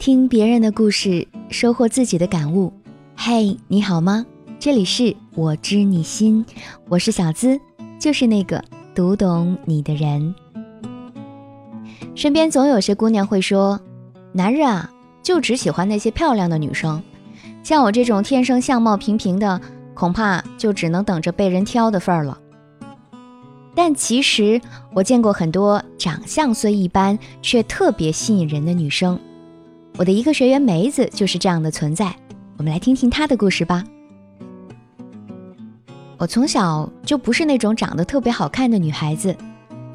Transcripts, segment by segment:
听别人的故事，收获自己的感悟。嘿，你好吗？这里是我知你心，我是小资，就是那个读懂你的人。身边总有些姑娘会说，男人啊，就只喜欢那些漂亮的女生，像我这种天生相貌平平的，恐怕就只能等着被人挑的份儿了。但其实我见过很多长相虽一般却特别吸引人的女生，我的一个学员梅子就是这样的存在。我们来听听她的故事吧。我从小就不是那种长得特别好看的女孩子，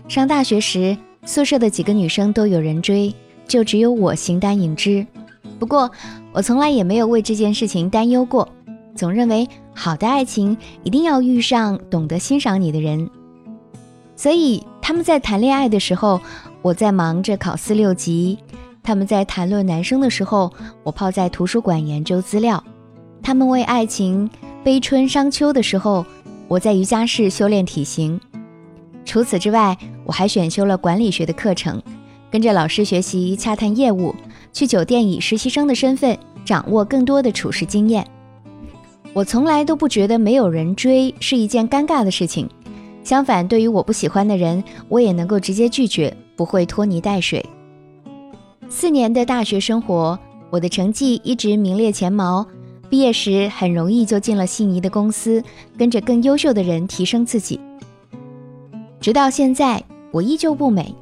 上大学时宿舍的几个女生都有人追，就只有我形单影只。不过我从来也没有为这件事情担忧过，总认为好的爱情一定要遇上懂得欣赏你的人。所以他们在谈恋爱的时候，我在忙着考四六级；他们在谈论男生的时候，我泡在图书馆研究资料；他们为爱情悲春伤秋的时候，我在瑜伽室修炼体型。除此之外，我还选修了管理学的课程，跟着老师学习洽谈业务，去酒店以实习生的身份掌握更多的处事经验。我从来都不觉得没有人追是一件尴尬的事情。相反，对于我不喜欢的人，我也能够直接拒绝，不会拖泥带水。四年的大学生活，我的成绩一直名列前茅，毕业时很容易就进了心仪的公司，跟着更优秀的人提升自己。直到现在，我依旧不美，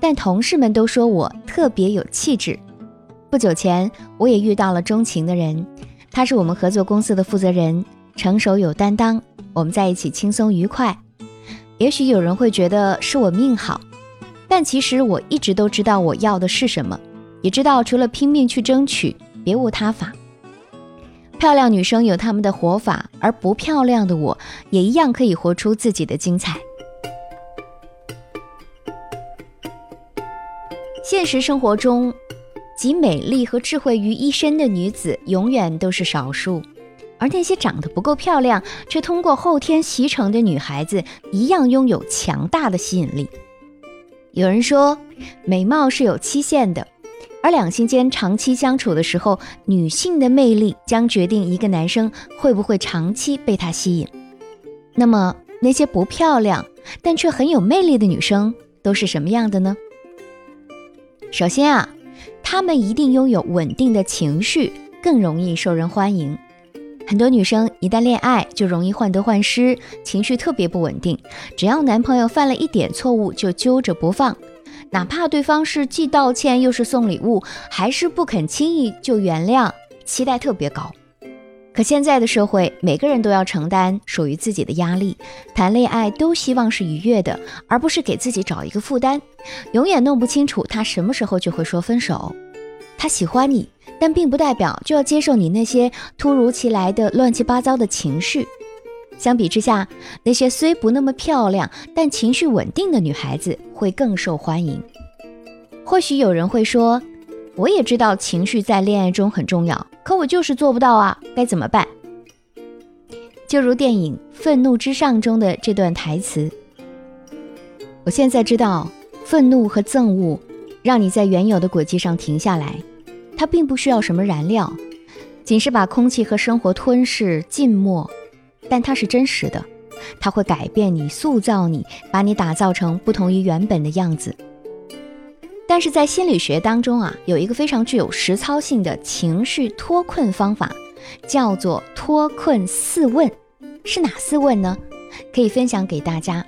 但同事们都说我特别有气质。不久前，我也遇到了钟情的人，他是我们合作公司的负责人，成熟有担当，我们在一起轻松愉快。也许有人会觉得是我命好，但其实我一直都知道我要的是什么，也知道除了拼命去争取，别无他法。漂亮女生有她们的活法，而不漂亮的我也一样可以活出自己的精彩。现实生活中，集美丽和智慧于一身的女子永远都是少数。而那些长得不够漂亮却通过后天习成的女孩子，一样拥有强大的吸引力。有人说，美貌是有期限的，而两性间长期相处的时候，女性的魅力将决定一个男生会不会长期被她吸引。那么，那些不漂亮但却很有魅力的女生都是什么样的呢？首先啊，她们一定拥有稳定的情绪，更容易受人欢迎。很多女生一旦恋爱就容易患得患失，情绪特别不稳定。只要男朋友犯了一点错误就揪着不放，哪怕对方是既道歉又是送礼物，还是不肯轻易就原谅，期待特别高。可现在的社会，每个人都要承担属于自己的压力，谈恋爱都希望是愉悦的，而不是给自己找一个负担。永远弄不清楚他什么时候就会说分手。他喜欢你。但并不代表就要接受你那些突如其来的乱七八糟的情绪。相比之下，那些虽不那么漂亮但情绪稳定的女孩子会更受欢迎。或许有人会说：“我也知道情绪在恋爱中很重要，可我就是做不到啊，该怎么办？”就如电影《愤怒之上》中的这段台词：“我现在知道，愤怒和憎恶让你在原有的轨迹上停下来。”它并不需要什么燃料，仅是把空气和生活吞噬浸没，但它是真实的，它会改变你，塑造你，把你打造成不同于原本的样子。但是在心理学当中啊，有一个非常具有实操性的情绪脱困方法，叫做脱困四问，是哪四问呢？可以分享给大家。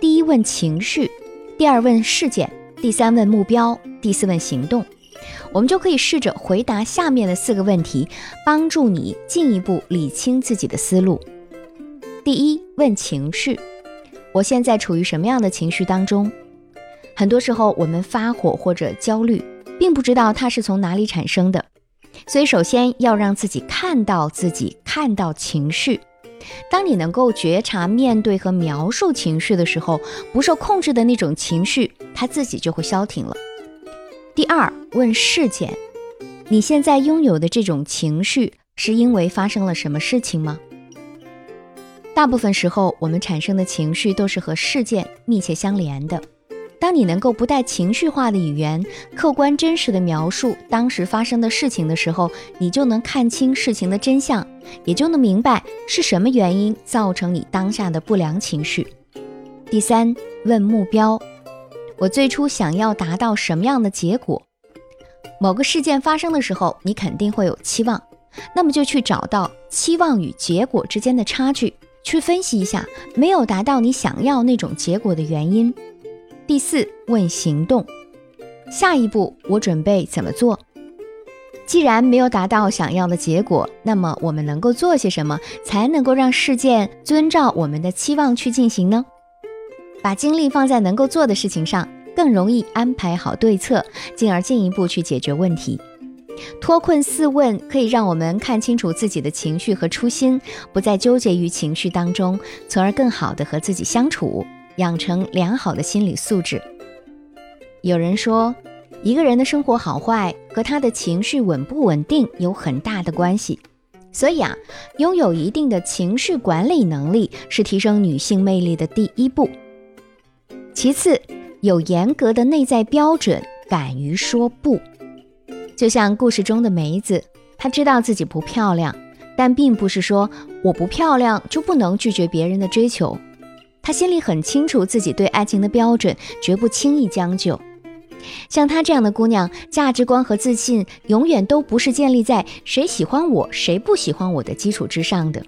第一问情绪，第二问事件，第三问目标，第四问行动。我们就可以试着回答下面的四个问题，帮助你进一步理清自己的思路。第一，问情绪：我现在处于什么样的情绪当中？很多时候，我们发火或者焦虑，并不知道它是从哪里产生的。所以，首先要让自己看到自己，看到情绪。当你能够觉察、面对和描述情绪的时候，不受控制的那种情绪，它自己就会消停了。第二，问事件：你现在拥有的这种情绪是因为发生了什么事情吗？大部分时候，我们产生的情绪都是和事件密切相连的。当你能够不带情绪化的语言，客观真实的描述当时发生的事情的时候，你就能看清事情的真相，也就能明白是什么原因造成你当下的不良情绪。第三，问目标：我最初想要达到什么样的结果？某个事件发生的时候，你肯定会有期望，那么就去找到期望与结果之间的差距。去分析一下没有达到你想要那种结果的原因。第四，问行动，下一步我准备怎么做？既然没有达到想要的结果，那么我们能够做些什么，才能够让事件遵照我们的期望去进行呢？把精力放在能够做的事情上，更容易安排好对策，进而进一步去解决问题。脱困四问可以让我们看清楚自己的情绪和初心，不再纠结于情绪当中，从而更好的和自己相处，养成良好的心理素质。有人说，一个人的生活好坏和他的情绪稳不稳定有很大的关系，所以啊，拥有一定的情绪管理能力是提升女性魅力的第一步。其次，有严格的内在标准，敢于说不。就像故事中的梅子，她知道自己不漂亮，但并不是说我不漂亮就不能拒绝别人的追求。她心里很清楚自己对爱情的标准，绝不轻易将就。像她这样的姑娘，价值观和自信永远都不是建立在谁喜欢我、谁不喜欢我的基础之上的，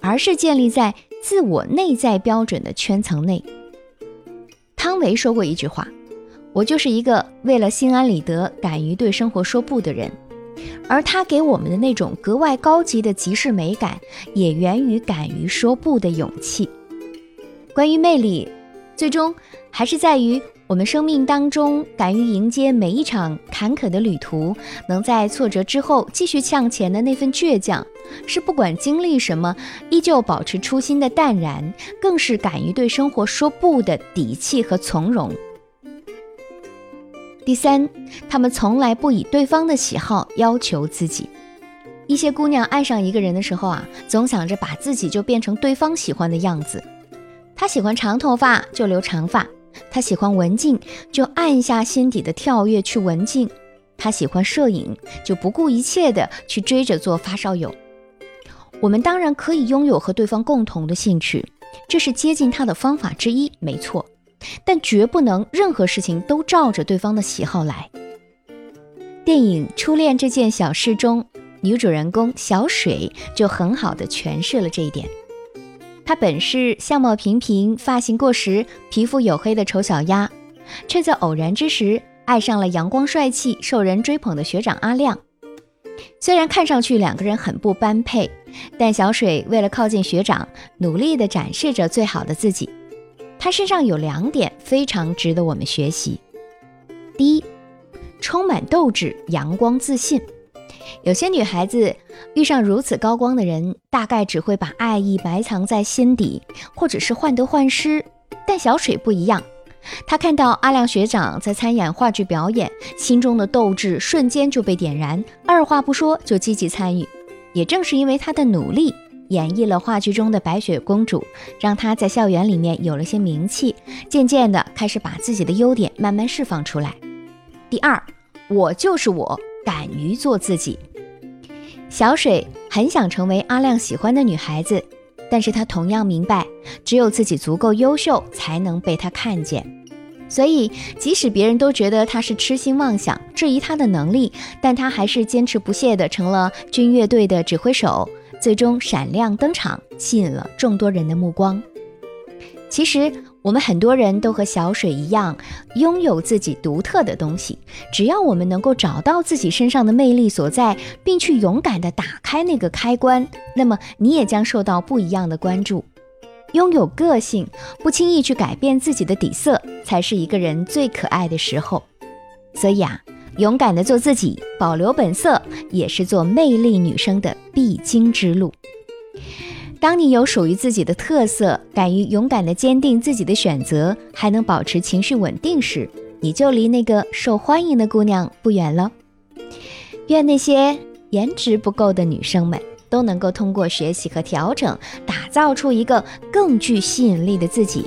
而是建立在自我内在标准的圈层内。汤唯说过一句话。我就是一个为了心安理得，敢于对生活说不的人，而他给我们的那种格外高级的即视美感，也源于敢于说不的勇气。关于魅力，最终还是在于我们生命当中敢于迎接每一场坎坷的旅途，能在挫折之后继续向前的那份倔强，是不管经历什么依旧保持初心的淡然，更是敢于对生活说不的底气和从容。第三，他们从来不以对方的喜好要求自己。一些姑娘爱上一个人的时候啊，总想着把自己就变成对方喜欢的样子。他喜欢长头发就留长发，他喜欢文静就按下心底的跳跃去文静，他喜欢摄影就不顾一切的去追着做发烧友。我们当然可以拥有和对方共同的兴趣，这是接近他的方法之一，没错。但绝不能任何事情都照着对方的喜好来。电影《初恋这件小事》中，女主人公小水就很好的诠释了这一点。她本是相貌平平、发型过时、皮肤黝黑的丑小鸭，却在偶然之时爱上了阳光帅气、受人追捧的学长阿亮。虽然看上去两个人很不般配，但小水为了靠近学长，努力地展示着最好的自己。她身上有两点非常值得我们学习。第一，充满斗志、阳光自信。有些女孩子遇上如此高光的人，大概只会把爱意埋藏在心底，或者是患得患失。但小水不一样，她看到阿亮学长在参演话剧表演，心中的斗志瞬间就被点燃，二话不说就积极参与。也正是因为她的努力。演绎了话剧中的白雪公主，让她在校园里面有了些名气，渐渐的开始把自己的优点慢慢释放出来。第二，我就是我，敢于做自己。小水很想成为阿亮喜欢的女孩子，但是她同样明白，只有自己足够优秀，才能被他看见。所以，即使别人都觉得她是痴心妄想，质疑她的能力，但她还是坚持不懈的成了军乐队的指挥手。最终闪亮登场，吸引了众多人的目光。其实，我们很多人都和小水一样，拥有自己独特的东西。只要我们能够找到自己身上的魅力所在，并去勇敢地打开那个开关，那么你也将受到不一样的关注。拥有个性，不轻易去改变自己的底色，才是一个人最可爱的时候。所以啊。勇敢的做自己，保留本色，也是做魅力女生的必经之路。当你有属于自己的特色，敢于勇敢的坚定自己的选择，还能保持情绪稳定时，你就离那个受欢迎的姑娘不远了。愿那些颜值不够的女生们，都能够通过学习和调整，打造出一个更具吸引力的自己。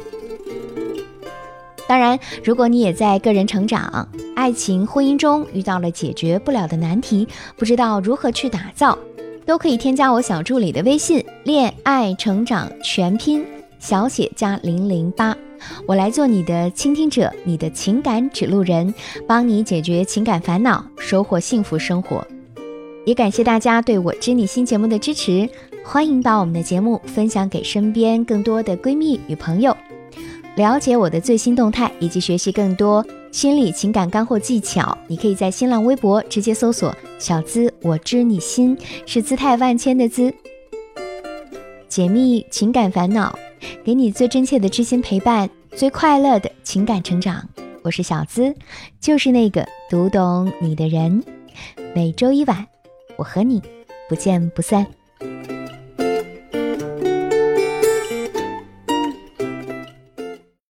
当然，如果你也在个人成长、爱情、婚姻中遇到了解决不了的难题，不知道如何去打造，都可以添加我小助理的微信“恋爱成长全拼小写加零零八”，我来做你的倾听者，你的情感指路人，帮你解决情感烦恼，收获幸福生活。也感谢大家对我知你心节目的支持，欢迎把我们的节目分享给身边更多的闺蜜与朋友。了解我的最新动态以及学习更多心理情感干货技巧，你可以在新浪微博直接搜索“小资我知你心”，是姿态万千的“资”，解密情感烦恼，给你最真切的知心陪伴，最快乐的情感成长。我是小资，就是那个读懂你的人。每周一晚。我和你不见不散。